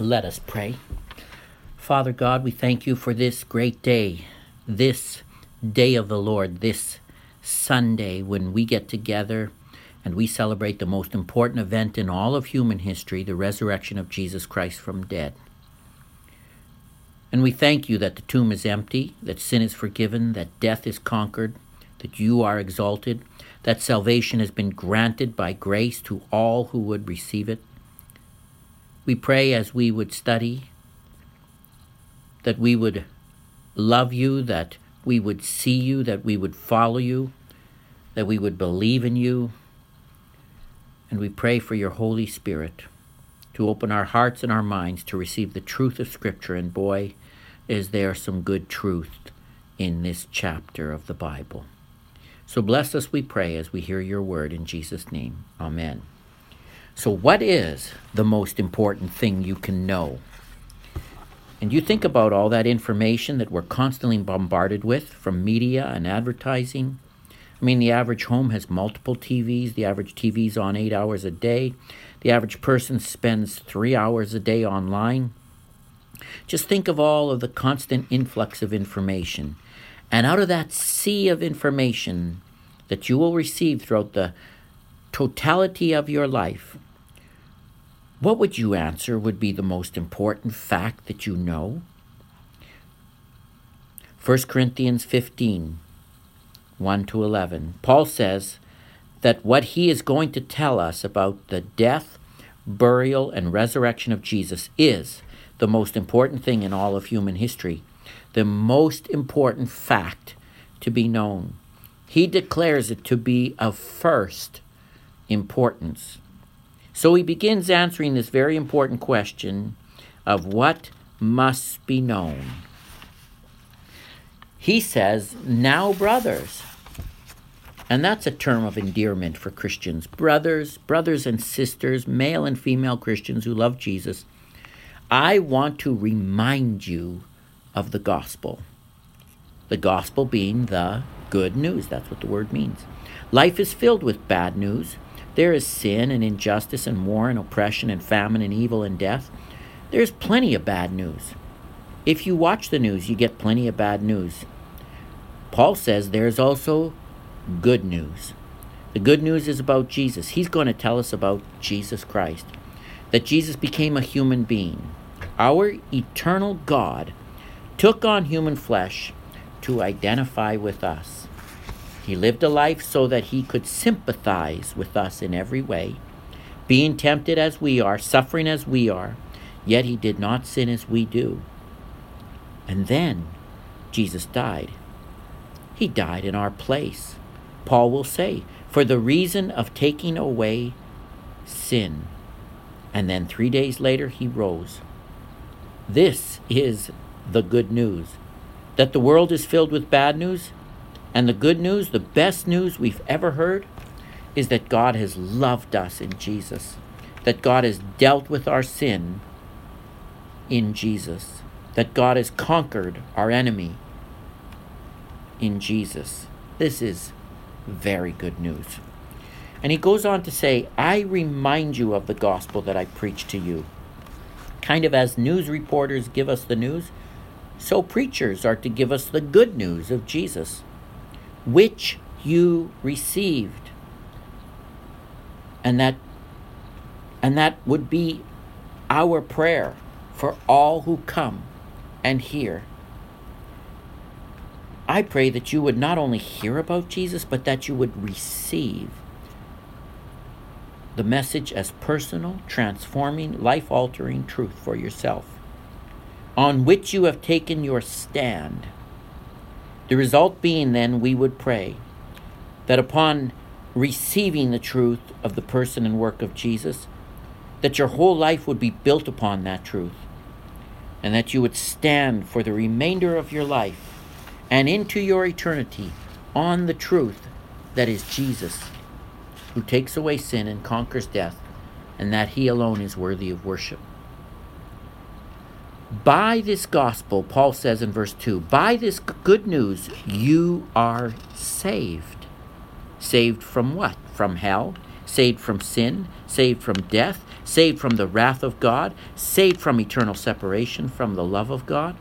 Let us pray. Father God, we thank you for this great day, this day of the Lord, this Sunday when we get together and we celebrate the most important event in all of human history the resurrection of Jesus Christ from dead. And we thank you that the tomb is empty, that sin is forgiven, that death is conquered, that you are exalted, that salvation has been granted by grace to all who would receive it. We pray as we would study that we would love you, that we would see you, that we would follow you, that we would believe in you. And we pray for your Holy Spirit to open our hearts and our minds to receive the truth of Scripture. And boy, is there some good truth in this chapter of the Bible. So bless us, we pray, as we hear your word in Jesus' name. Amen. So, what is the most important thing you can know? And you think about all that information that we're constantly bombarded with from media and advertising. I mean, the average home has multiple TVs. The average TV's on eight hours a day. The average person spends three hours a day online. Just think of all of the constant influx of information and out of that sea of information that you will receive throughout the totality of your life, what would you answer would be the most important fact that you know? 1 Corinthians 15 1 to 11. Paul says that what he is going to tell us about the death, burial, and resurrection of Jesus is the most important thing in all of human history the most important fact to be known. He declares it to be of first importance. So he begins answering this very important question of what must be known. He says, Now, brothers, and that's a term of endearment for Christians. Brothers, brothers and sisters, male and female Christians who love Jesus, I want to remind you of the gospel. The gospel being the good news. That's what the word means. Life is filled with bad news. There is sin and injustice and war and oppression and famine and evil and death. There's plenty of bad news. If you watch the news, you get plenty of bad news. Paul says there's also good news. The good news is about Jesus. He's going to tell us about Jesus Christ. That Jesus became a human being. Our eternal God took on human flesh to identify with us. He lived a life so that he could sympathize with us in every way, being tempted as we are, suffering as we are, yet he did not sin as we do. And then Jesus died. He died in our place. Paul will say, for the reason of taking away sin. And then three days later, he rose. This is the good news. That the world is filled with bad news, and the good news, the best news we've ever heard, is that God has loved us in Jesus, that God has dealt with our sin in Jesus, that God has conquered our enemy in Jesus. This is very good news. And he goes on to say, I remind you of the gospel that I preached to you. Kind of as news reporters give us the news, so preachers are to give us the good news of Jesus, which you received. And that and that would be our prayer for all who come and hear. I pray that you would not only hear about Jesus, but that you would receive the message as personal, transforming, life altering truth for yourself on which you have taken your stand. The result being, then, we would pray that upon receiving the truth of the person and work of Jesus, that your whole life would be built upon that truth, and that you would stand for the remainder of your life and into your eternity on the truth that is Jesus, who takes away sin and conquers death, and that he alone is worthy of worship. By this gospel, Paul says in verse 2, by this good news, you are saved. Saved from what? From hell? saved from sin, saved from death, saved from the wrath of God, saved from eternal separation from the love of God.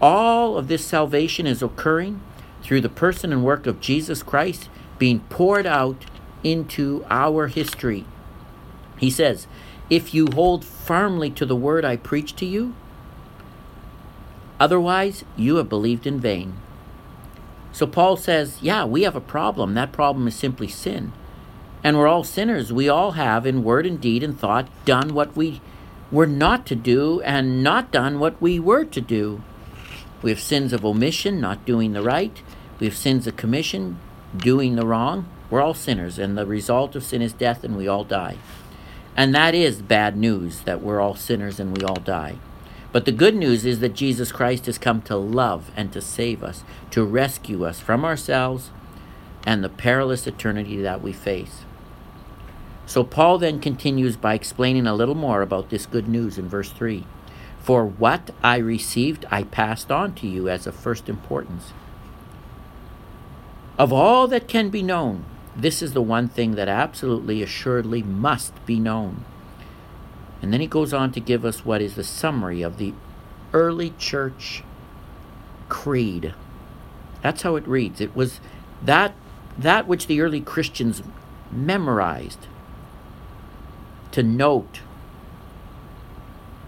All of this salvation is occurring through the person and work of Jesus Christ being poured out into our history. He says, If you hold firmly to the word I preach to you, otherwise you have believed in vain. So Paul says, Yeah, we have a problem. That problem is simply sin. And we're all sinners. We all have, in word and deed and thought, done what we were not to do and not done what we were to do. We have sins of omission, not doing the right. We have sins of commission, doing the wrong. We're all sinners, and the result of sin is death, and we all die. And that is bad news that we're all sinners and we all die. But the good news is that Jesus Christ has come to love and to save us, to rescue us from ourselves and the perilous eternity that we face. So Paul then continues by explaining a little more about this good news in verse 3. For what I received, I passed on to you as of first importance. Of all that can be known, this is the one thing that absolutely assuredly must be known. And then he goes on to give us what is the summary of the early church creed. That's how it reads. It was that that which the early Christians memorized to note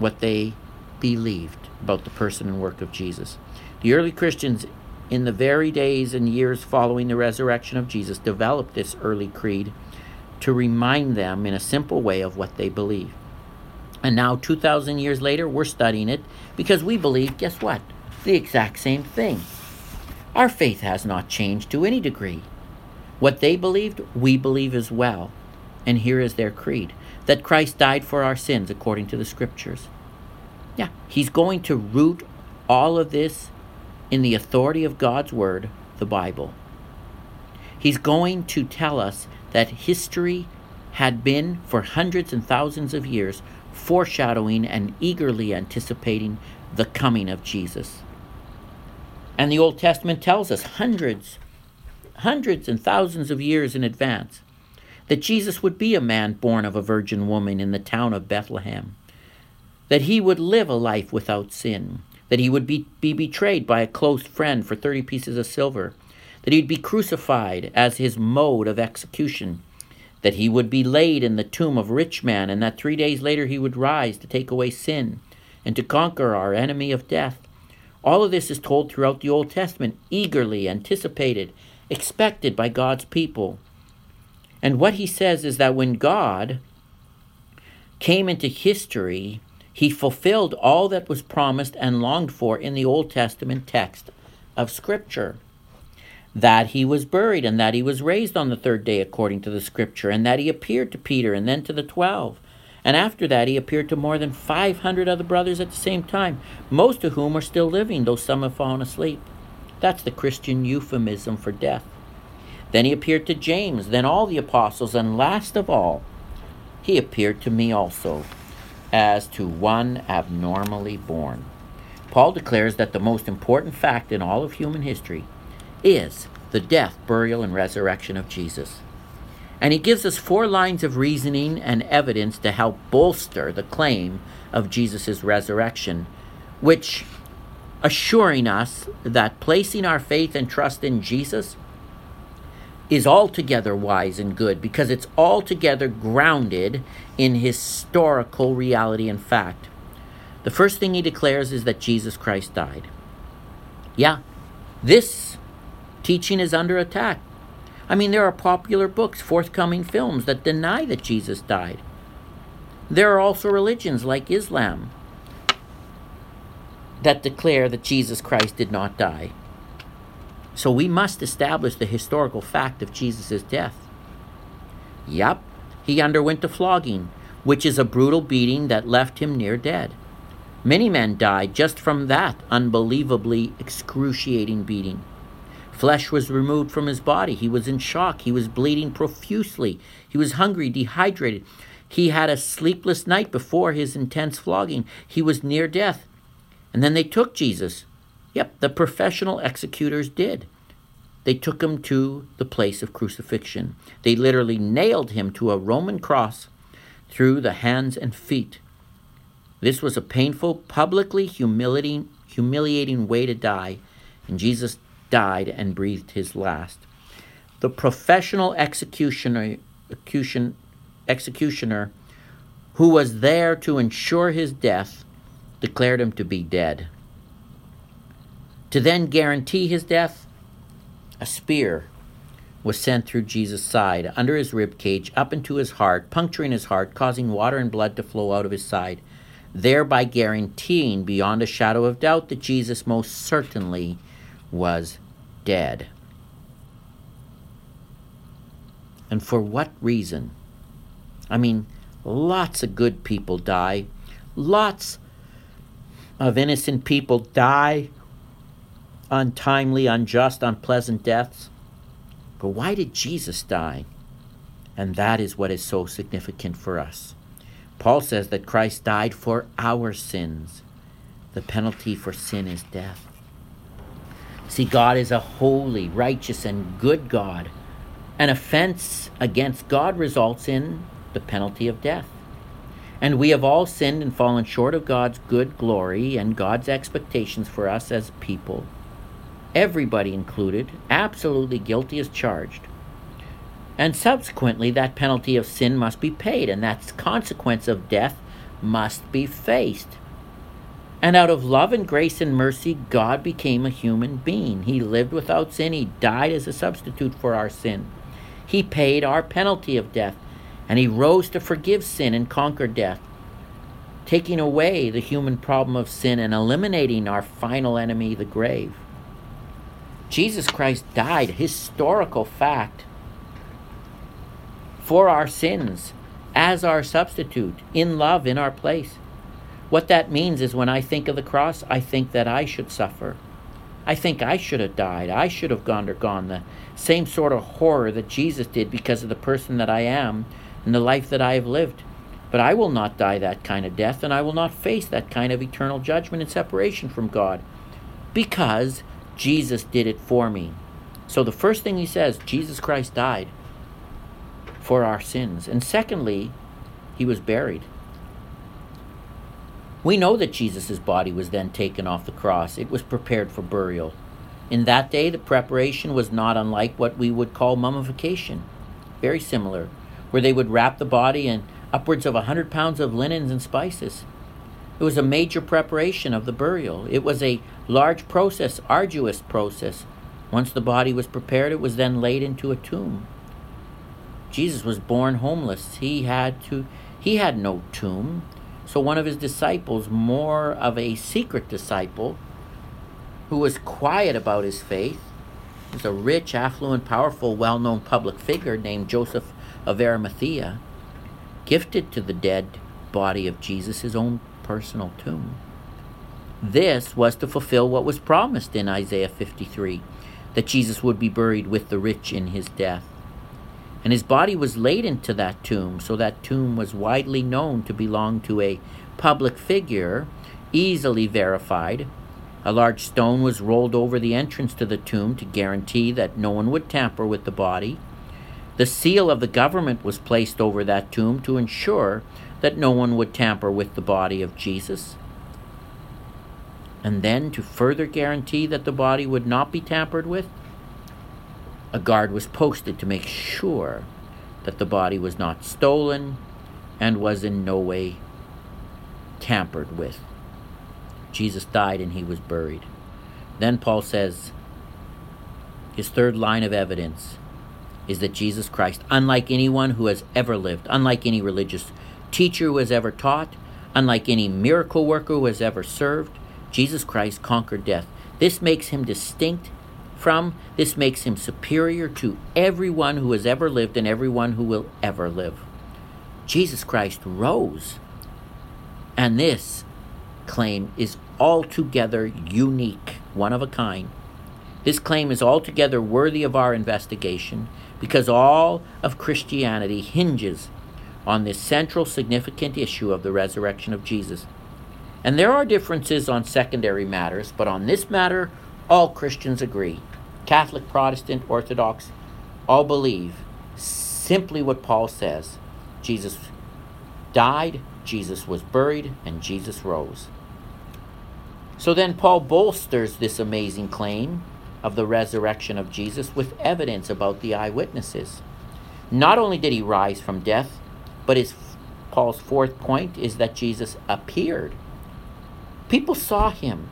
what they believed about the person and work of Jesus. The early Christians, in the very days and years following the resurrection of Jesus, developed this early creed to remind them in a simple way of what they believe. And now, 2,000 years later, we're studying it because we believe, guess what? The exact same thing. Our faith has not changed to any degree. What they believed, we believe as well. And here is their creed that Christ died for our sins according to the scriptures. Yeah, he's going to root all of this in the authority of God's word, the Bible. He's going to tell us that history had been for hundreds and thousands of years foreshadowing and eagerly anticipating the coming of Jesus. And the Old Testament tells us hundreds, hundreds and thousands of years in advance that Jesus would be a man born of a virgin woman in the town of Bethlehem, that he would live a life without sin, that he would be, be betrayed by a close friend for 30 pieces of silver, that he'd be crucified as his mode of execution, that he would be laid in the tomb of rich man, and that three days later he would rise to take away sin and to conquer our enemy of death. All of this is told throughout the Old Testament, eagerly anticipated, expected by God's people. And what he says is that when God came into history, he fulfilled all that was promised and longed for in the Old Testament text of Scripture. That he was buried and that he was raised on the third day according to the Scripture, and that he appeared to Peter and then to the twelve. And after that, he appeared to more than 500 other brothers at the same time, most of whom are still living, though some have fallen asleep. That's the Christian euphemism for death. Then he appeared to James, then all the apostles, and last of all, he appeared to me also, as to one abnormally born. Paul declares that the most important fact in all of human history is the death, burial, and resurrection of Jesus. And he gives us four lines of reasoning and evidence to help bolster the claim of Jesus' resurrection, which assuring us that placing our faith and trust in Jesus is altogether wise and good because it's altogether grounded in historical reality and fact. The first thing he declares is that Jesus Christ died. Yeah, this teaching is under attack. I mean, there are popular books, forthcoming films that deny that Jesus died. There are also religions like Islam that declare that Jesus Christ did not die. So we must establish the historical fact of Jesus' death. Yep, he underwent a flogging, which is a brutal beating that left him near dead. Many men died just from that unbelievably excruciating beating. Flesh was removed from his body. He was in shock. He was bleeding profusely. He was hungry, dehydrated. He had a sleepless night before his intense flogging. He was near death. And then they took Jesus. Yep, the professional executors did. they took him to the place of crucifixion. They literally nailed him to a Roman cross through the hands and feet. This was a painful, publicly humiliating, humiliating way to die, and Jesus died and breathed his last. The professional executioner, execution, executioner who was there to ensure his death declared him to be dead. To then guarantee his death, a spear was sent through Jesus' side, under his rib cage, up into his heart, puncturing his heart, causing water and blood to flow out of his side, thereby guaranteeing beyond a shadow of doubt that Jesus most certainly was dead. And for what reason? I mean, lots of good people die. Lots of innocent people die untimely, unjust, unpleasant deaths. But why did Jesus die? And that is what is so significant for us. Paul says that Christ died for our sins. The penalty for sin is death. See, God is a holy, righteous, and good God. An offense against God results in the penalty of death. And we have all sinned and fallen short of God's good glory and God's expectations for us as people everybody included, absolutely guilty as charged. And subsequently, that penalty of sin must be paid, and that consequence of death must be faced. And out of love and grace and mercy, God became a human being. He lived without sin. He died as a substitute for our sin. He paid our penalty of death, and He rose to forgive sin and conquer death, taking away the human problem of sin and eliminating our final enemy, the grave. Jesus Christ died, historical fact, for our sins as our substitute, in love, in our place. What that means is when I think of the cross, I think that I should suffer. I think I should have died. I should have undergone the same sort of horror that Jesus did because of the person that I am and the life that I have lived. But I will not die that kind of death, and I will not face that kind of eternal judgment and separation from God because Jesus did it for me. So the first thing he says, Jesus Christ died for our sins. And secondly, he was buried. We know that Jesus' body was then taken off the cross. It was prepared for burial. In that day, the preparation was not unlike what we would call mummification. Very similar, where they would wrap the body in upwards of a hundred pounds of linens and spices. It was a major preparation of the burial. It was a large process, arduous process. Once the body was prepared, it was then laid into a tomb. Jesus was born homeless. He had to he had no tomb. So one of his disciples, more of a secret disciple, who was quiet about his faith, was a rich, affluent, powerful, well-known public figure named Joseph of Arimathea, gifted to the dead body of Jesus his own personal tomb. This was to fulfill what was promised in Isaiah 53 that Jesus would be buried with the rich in his death. And his body was laid into that tomb, so that tomb was widely known to belong to a public figure, easily verified. A large stone was rolled over the entrance to the tomb to guarantee that no one would tamper with the body. The seal of the government was placed over that tomb to ensure that no one would tamper with the body of Jesus. And then, to further guarantee that the body would not be tampered with, a guard was posted to make sure that the body was not stolen and was in no way tampered with. Jesus died and he was buried. Then Paul says his third line of evidence is that Jesus Christ, unlike anyone who has ever lived, unlike any religious teacher who has ever taught, unlike any miracle worker who has ever served, Jesus Christ conquered death. This makes him distinct from, this makes him superior to everyone who has ever lived and everyone who will ever live. Jesus Christ rose. And this claim is altogether unique, one of a kind. This claim is altogether worthy of our investigation because all of Christianity hinges on this central significant issue of the resurrection of Jesus. And there are differences on secondary matters, but on this matter, all Christians agree. Catholic, Protestant, Orthodox, all believe simply what Paul says Jesus died, Jesus was buried, and Jesus rose. So then Paul bolsters this amazing claim of the resurrection of Jesus with evidence about the eyewitnesses. Not only did he rise from death, but his Paul's fourth point is that Jesus appeared. People saw him.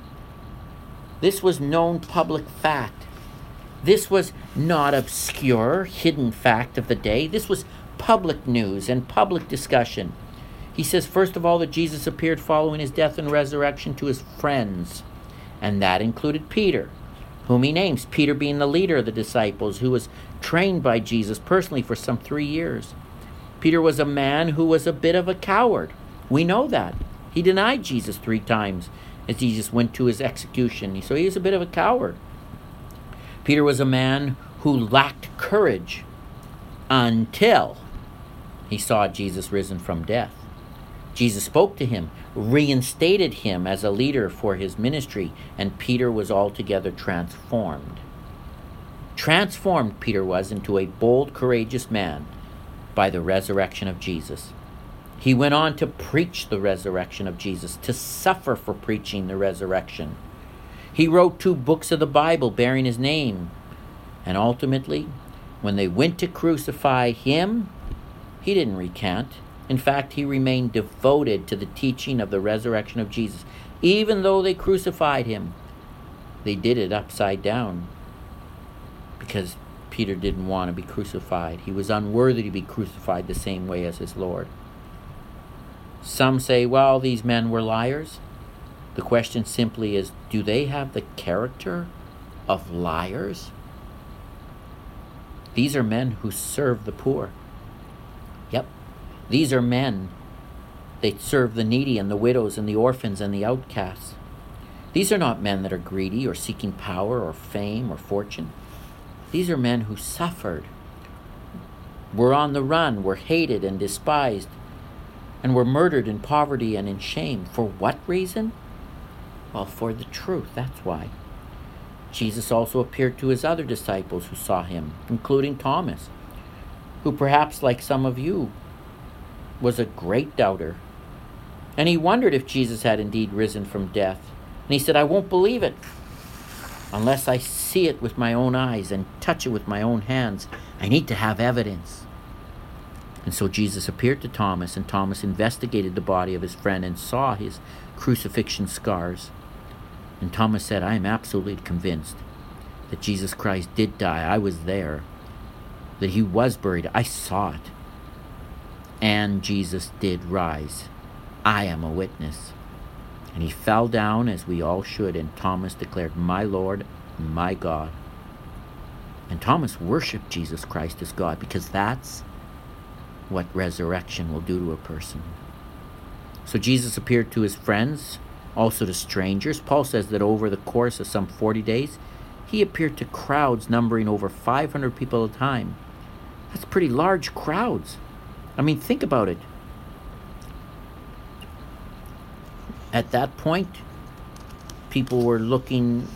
This was known public fact. This was not obscure, hidden fact of the day. This was public news and public discussion. He says, first of all, that Jesus appeared following his death and resurrection to his friends, and that included Peter, whom he names, Peter being the leader of the disciples, who was trained by Jesus personally for some three years. Peter was a man who was a bit of a coward. We know that. He denied Jesus three times as Jesus went to his execution. So he was a bit of a coward. Peter was a man who lacked courage until he saw Jesus risen from death. Jesus spoke to him, reinstated him as a leader for his ministry, and Peter was altogether transformed. Transformed, Peter was into a bold, courageous man by the resurrection of Jesus. He went on to preach the resurrection of Jesus, to suffer for preaching the resurrection. He wrote two books of the Bible bearing his name. And ultimately, when they went to crucify him, he didn't recant. In fact, he remained devoted to the teaching of the resurrection of Jesus. Even though they crucified him, they did it upside down because Peter didn't want to be crucified. He was unworthy to be crucified the same way as his Lord. Some say, well, these men were liars. The question simply is do they have the character of liars? These are men who serve the poor. Yep, these are men. They serve the needy and the widows and the orphans and the outcasts. These are not men that are greedy or seeking power or fame or fortune. These are men who suffered, were on the run, were hated and despised, and were murdered in poverty and in shame. For what reason? Well, for the truth, that's why. Jesus also appeared to his other disciples who saw him, including Thomas, who perhaps, like some of you, was a great doubter. And he wondered if Jesus had indeed risen from death. And he said, I won't believe it unless I see it with my own eyes and touch it with my own hands. I need to have evidence. And so Jesus appeared to Thomas, and Thomas investigated the body of his friend and saw his crucifixion scars. And Thomas said, I am absolutely convinced that Jesus Christ did die. I was there, that he was buried. I saw it and Jesus did rise. I am a witness. And he fell down as we all should, and Thomas declared, My Lord, my God. And Thomas worshiped Jesus Christ as God because that's what resurrection will do to a person. So Jesus appeared to his friends, also to strangers. Paul says that over the course of some 40 days, he appeared to crowds numbering over 500 people at a time. That's pretty large crowds. I mean, think about it. At that point, people were looking,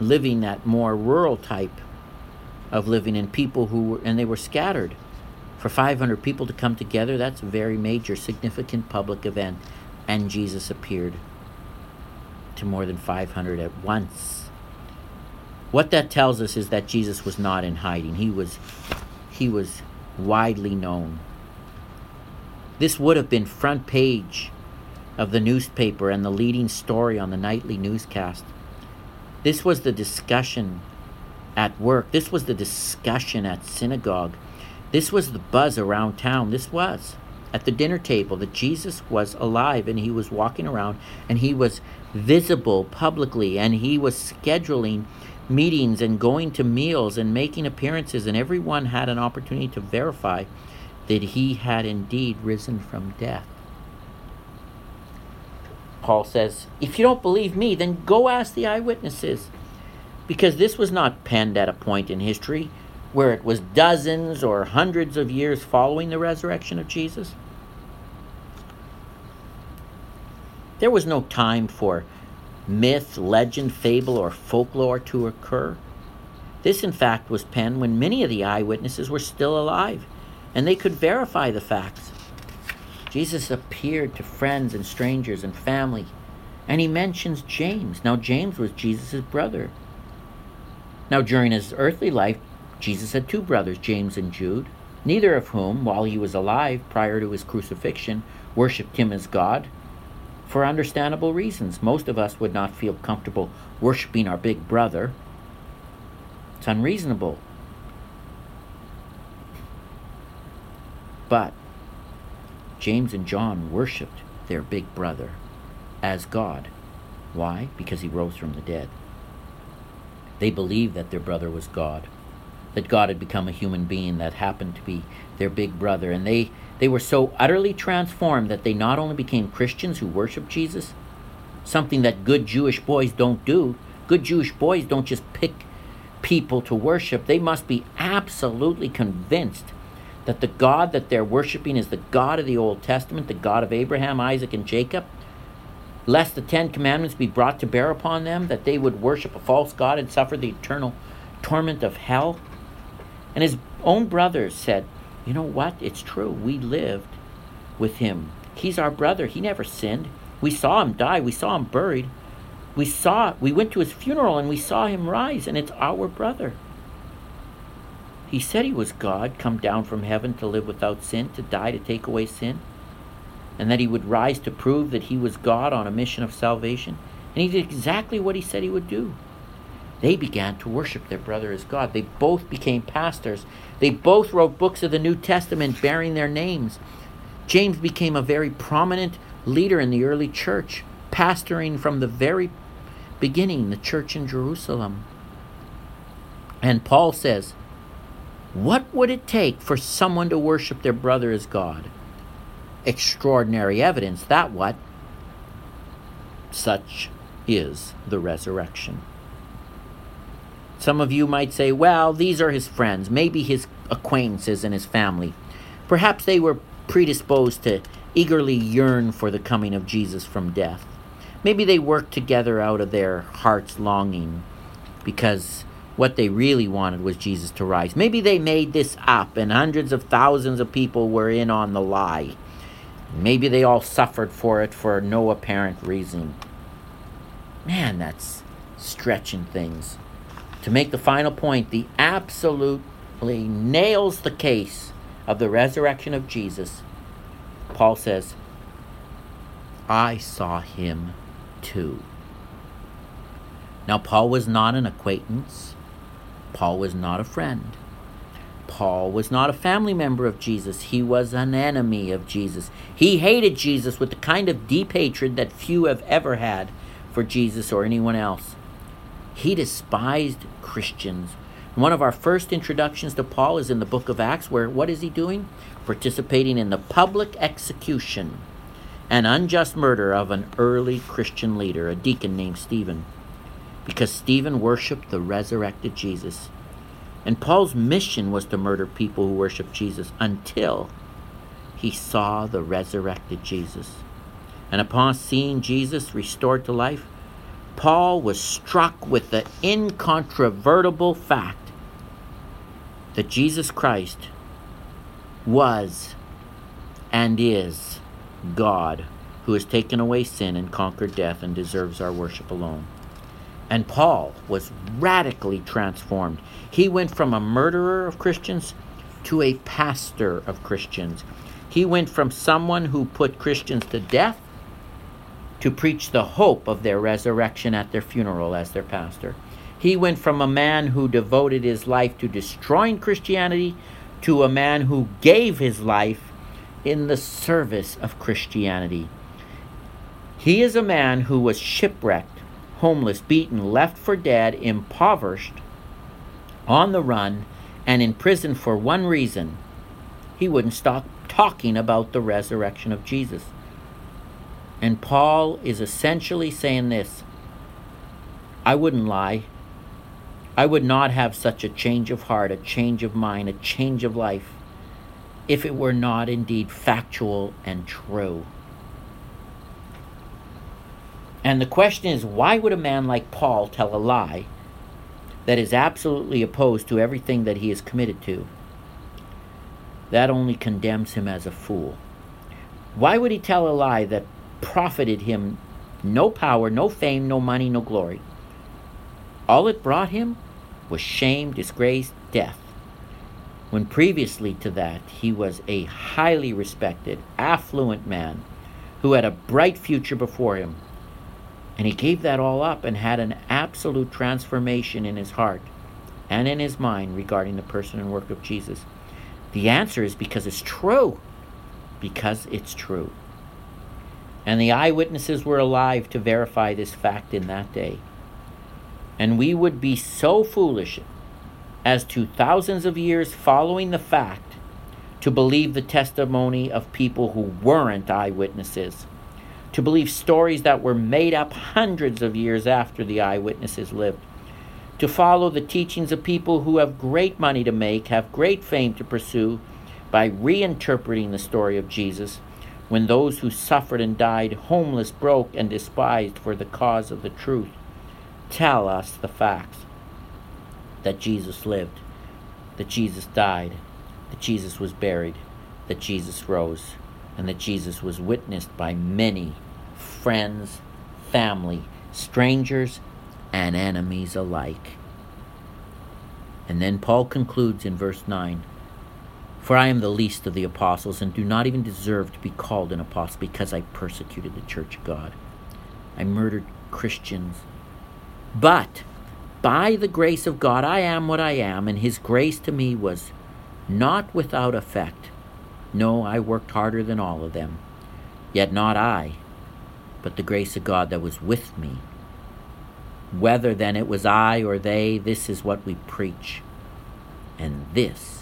living that more rural type of living, and people who were, and they were scattered. For 500 people to come together, that's a very major, significant public event. And Jesus appeared to more than 500 at once. What that tells us is that Jesus was not in hiding. He was, he was widely known. This would have been front page of the newspaper and the leading story on the nightly newscast. This was the discussion at work. This was the discussion at synagogue. This was the buzz around town. This was at the dinner table that Jesus was alive and he was walking around and he was visible publicly and he was scheduling meetings and going to meals and making appearances and everyone had an opportunity to verify that he had indeed risen from death. Paul says, If you don't believe me, then go ask the eyewitnesses. Because this was not penned at a point in history where it was dozens or hundreds of years following the resurrection of Jesus. There was no time for myth, legend, fable, or folklore to occur. This, in fact, was penned when many of the eyewitnesses were still alive, and they could verify the facts. Jesus appeared to friends and strangers and family, and he mentions James. Now, James was Jesus' brother. Now, during his earthly life, Jesus had two brothers, James and Jude, neither of whom, while he was alive prior to his crucifixion, worshipped him as God. For understandable reasons, most of us would not feel comfortable worshiping our big brother. It's unreasonable. But James and John worshiped their big brother as God. Why? Because he rose from the dead. They believed that their brother was God, that God had become a human being that happened to be their big brother. And they, they were so utterly transformed that they not only became Christians who worship Jesus, something that good Jewish boys don't do. Good Jewish boys don't just pick people to worship, they must be absolutely convinced that the God that they're worshiping is the God of the Old Testament, the God of Abraham, Isaac, and Jacob, lest the Ten Commandments be brought to bear upon them, that they would worship a false God and suffer the eternal torment of hell. And his own brothers said, You know what? It's true. We lived with him. He's our brother. He never sinned. We saw him die. We saw him buried. We saw, we went to his funeral and we saw him rise, and it's our brother. He said he was God, come down from heaven to live without sin, to die to take away sin and that he would rise to prove that he was God on a mission of salvation. And he did exactly what he said he would do. They began to worship their brother as God. They both became pastors. They both wrote books of the New Testament bearing their names. James became a very prominent leader in the early church, pastoring from the very beginning the church in Jerusalem. And Paul says, What would it take for someone to worship their brother as God? extraordinary evidence that what? Such is the resurrection. Some of you might say, well, these are his friends, maybe his acquaintances and his family. Perhaps they were predisposed to eagerly yearn for the coming of Jesus from death. Maybe they worked together out of their heart's longing because what they really wanted was Jesus to rise. Maybe they made this up and hundreds of thousands of people were in on the lie. Maybe they all suffered for it for no apparent reason. Man, that's stretching things. To make the final point, the absolutely nails the case of the resurrection of Jesus. Paul says, I saw him too. Now, Paul was not an acquaintance, Paul was not a friend. Paul was not a family member of Jesus, he was an enemy of Jesus. He hated Jesus with the kind of deep hatred that few have ever had for Jesus or anyone else. He despised Christians. One of our first introductions to Paul is in the book of Acts, where what is he doing? Participating in the public execution and unjust murder of an early Christian leader, a deacon named Stephen, because Stephen worshiped the resurrected Jesus. And Paul's mission was to murder people who worship Jesus until he saw the resurrected Jesus. And upon seeing Jesus restored to life, Paul was struck with the incontrovertible fact that Jesus Christ was and is God who has taken away sin and conquered death and deserves our worship alone. And Paul was radically transformed. He went from a murderer of Christians to a pastor of Christians. He went from someone who put Christians to death to preach the hope of their resurrection at their funeral as their pastor. He went from a man who devoted his life to destroying Christianity to a man who gave his life in the service of Christianity. He is a man who was shipwrecked homeless, beaten, left for dead, impoverished, on the run, and in prison for one reason he wouldn't stop talking about the resurrection of Jesus. And Paul is essentially saying this I wouldn't lie. I would not have such a change of heart, a change of mind, a change of life, if it were not indeed factual and true. And the question is why would a man like Paul tell a lie that is absolutely opposed to everything that he is committed to, that only condemns him as a fool. Why would he tell a lie that profited him no power, no fame, no money, no glory? All it brought him was shame, disgrace, death. When previously to that, he was a highly respected, affluent man who had a bright future before him. And he gave that all up and had an absolute transformation in his heart and in his mind regarding the person and work of Jesus. The answer is because it's true. Because it's true. And the eyewitnesses were alive to verify this fact in that day. And we would be so foolish as to thousands of years following the fact to believe the testimony of people who weren't eyewitnesses, to believe stories that were made up hundreds of years after the eyewitnesses lived, to follow the teachings of people who have great money to make, have great fame to pursue, by reinterpreting the story of Jesus when those who suffered and died homeless, broke, and despised for the cause of the truth tell us the facts that Jesus lived, that Jesus died, that Jesus was buried, that Jesus rose, and that Jesus was witnessed by many friends, family, strangers, and enemies alike. And then Paul concludes in verse 9 For I am the least of the apostles, and do not even deserve to be called an apostle because I persecuted the church of God. I murdered Christians. But by the grace of God, I am what I am, and his grace to me was not without effect. No, I worked harder than all of them. Yet not I, but the grace of God that was with me. Whether then it was I or they, this is what we preach. And this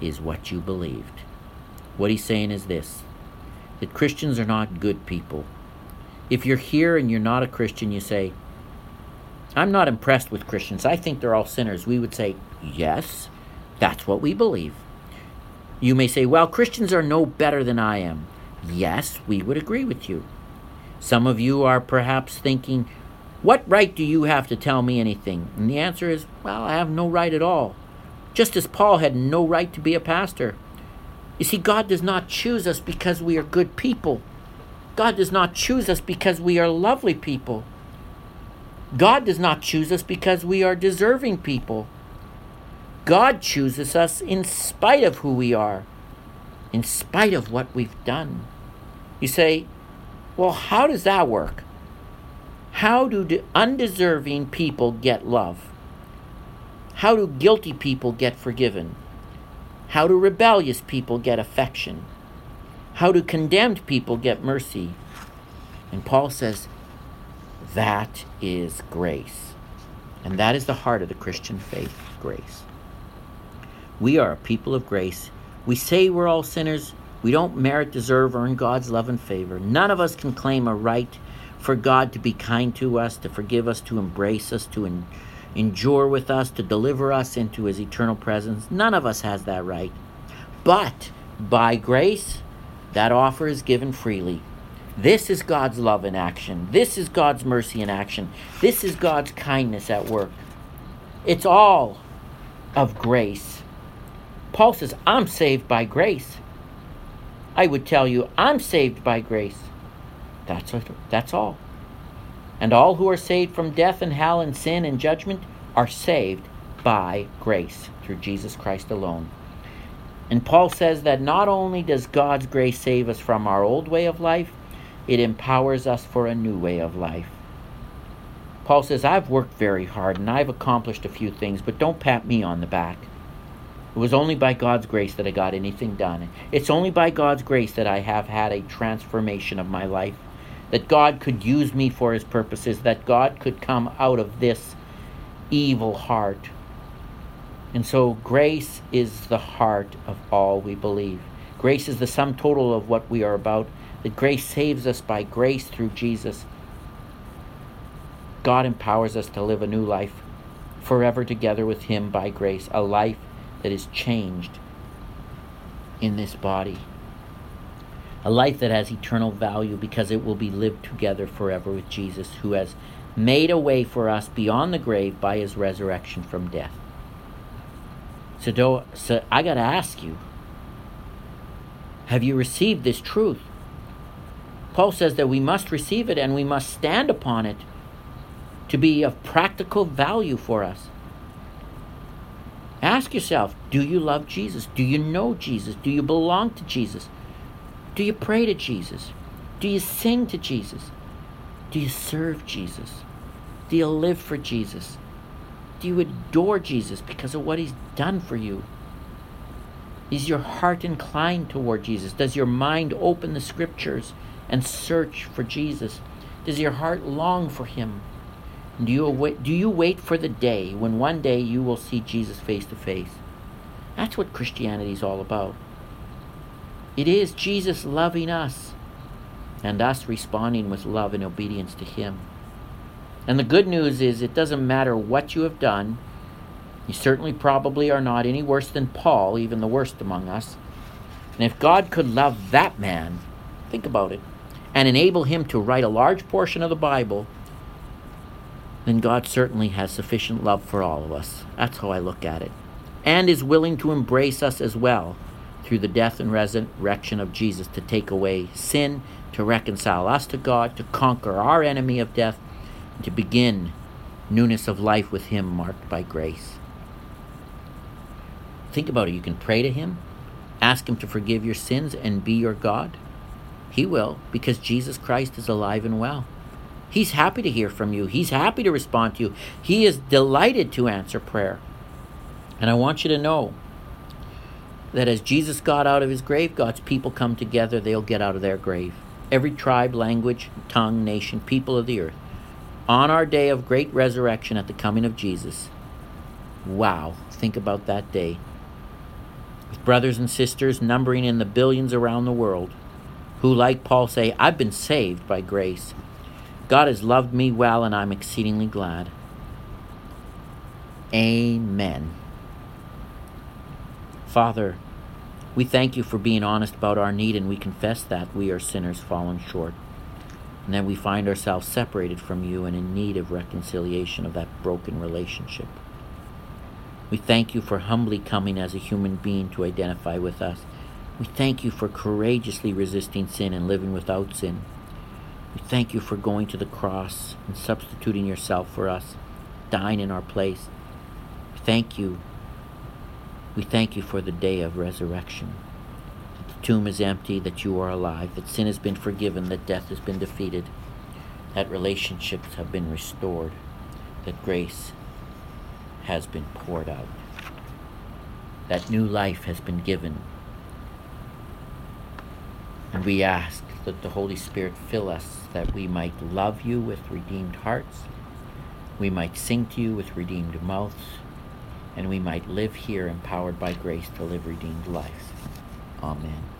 is what you believed. What he's saying is this that Christians are not good people. If you're here and you're not a Christian, you say, I'm not impressed with Christians. I think they're all sinners. We would say, yes, that's what we believe. You may say, well, Christians are no better than I am. Yes, we would agree with you. Some of you are perhaps thinking, what right do you have to tell me anything? And the answer is, well, I have no right at all. Just as Paul had no right to be a pastor. You see, God does not choose us because we are good people. God does not choose us because we are lovely people. God does not choose us because we are deserving people. God chooses us in spite of who we are, in spite of what we've done. You say, well, how does that work? How do undeserving people get love? How do guilty people get forgiven? How do rebellious people get affection? How do condemned people get mercy? And Paul says, that is grace. And that is the heart of the Christian faith grace. We are a people of grace. We say we're all sinners. We don't merit, deserve, earn God's love and favor. None of us can claim a right for God to be kind to us, to forgive us, to embrace us, to en- endure with us, to deliver us into his eternal presence. None of us has that right. But by grace, that offer is given freely. This is God's love in action. This is God's mercy in action. This is God's kindness at work. It's all of grace. Paul says, I'm saved by grace. I would tell you, I'm saved by grace. That's, that's all. And all who are saved from death and hell and sin and judgment are saved by grace through Jesus Christ alone. And Paul says that not only does God's grace save us from our old way of life, it empowers us for a new way of life. Paul says, I've worked very hard and I've accomplished a few things, but don't pat me on the back. It was only by God's grace that I got anything done. It's only by God's grace that I have had a transformation of my life. That God could use me for his purposes, that God could come out of this evil heart. And so grace is the heart of all we believe. Grace is the sum total of what we are about. That grace saves us by grace through Jesus. God empowers us to live a new life forever together with Him by grace, a life that is changed in this body. A life that has eternal value because it will be lived together forever with Jesus, who has made a way for us beyond the grave by his resurrection from death. So, do, so I got to ask you have you received this truth? Paul says that we must receive it and we must stand upon it to be of practical value for us. Ask yourself do you love Jesus? Do you know Jesus? Do you belong to Jesus? Do you pray to Jesus? Do you sing to Jesus? Do you serve Jesus? Do you live for Jesus? Do you adore Jesus because of what he's done for you? Is your heart inclined toward Jesus? Does your mind open the scriptures and search for Jesus? Does your heart long for him? Do you wait, do you wait for the day when one day you will see Jesus face to face? That's what Christianity is all about. It is Jesus loving us and us responding with love and obedience to him. And the good news is it doesn't matter what you have done. You certainly probably are not any worse than Paul, even the worst among us. And if God could love that man, think about it, and enable him to write a large portion of the Bible, then God certainly has sufficient love for all of us. That's how I look at it. And is willing to embrace us as well through the death and resurrection of Jesus to take away sin, to reconcile us to God, to conquer our enemy of death, and to begin newness of life with Him marked by grace. Think about it. You can pray to Him, ask Him to forgive your sins, and be your God. He will, because Jesus Christ is alive and well. He's happy to hear from you. He's happy to respond to you. He is delighted to answer prayer. And I want you to know that as Jesus got out of his grave, God's people come together, they'll get out of their grave. Every tribe, language, tongue, nation, people of the earth. On our day of great resurrection at the coming of Jesus. Wow, think about that day. With brothers and sisters numbering in the billions around the world, who, like Paul, say, I've been saved by grace. God has loved me well, and I'm exceedingly glad. Amen. Father, we thank you for being honest about our need, and we confess that we are sinners fallen short, and that we find ourselves separated from you and in need of reconciliation of that broken relationship. We thank you for humbly coming as a human being to identify with us. We thank you for courageously resisting sin and living without sin. We thank you for going to the cross and substituting yourself for us, dying in our place. Thank you. We thank you for the day of resurrection. That the tomb is empty, that you are alive, that sin has been forgiven, that death has been defeated, that relationships have been restored, that grace has been poured out, that new life has been given. And we ask that the Holy Spirit fill us that we might love you with redeemed hearts, we might sing to you with redeemed mouths, and we might live here empowered by grace to live redeemed lives. Amen.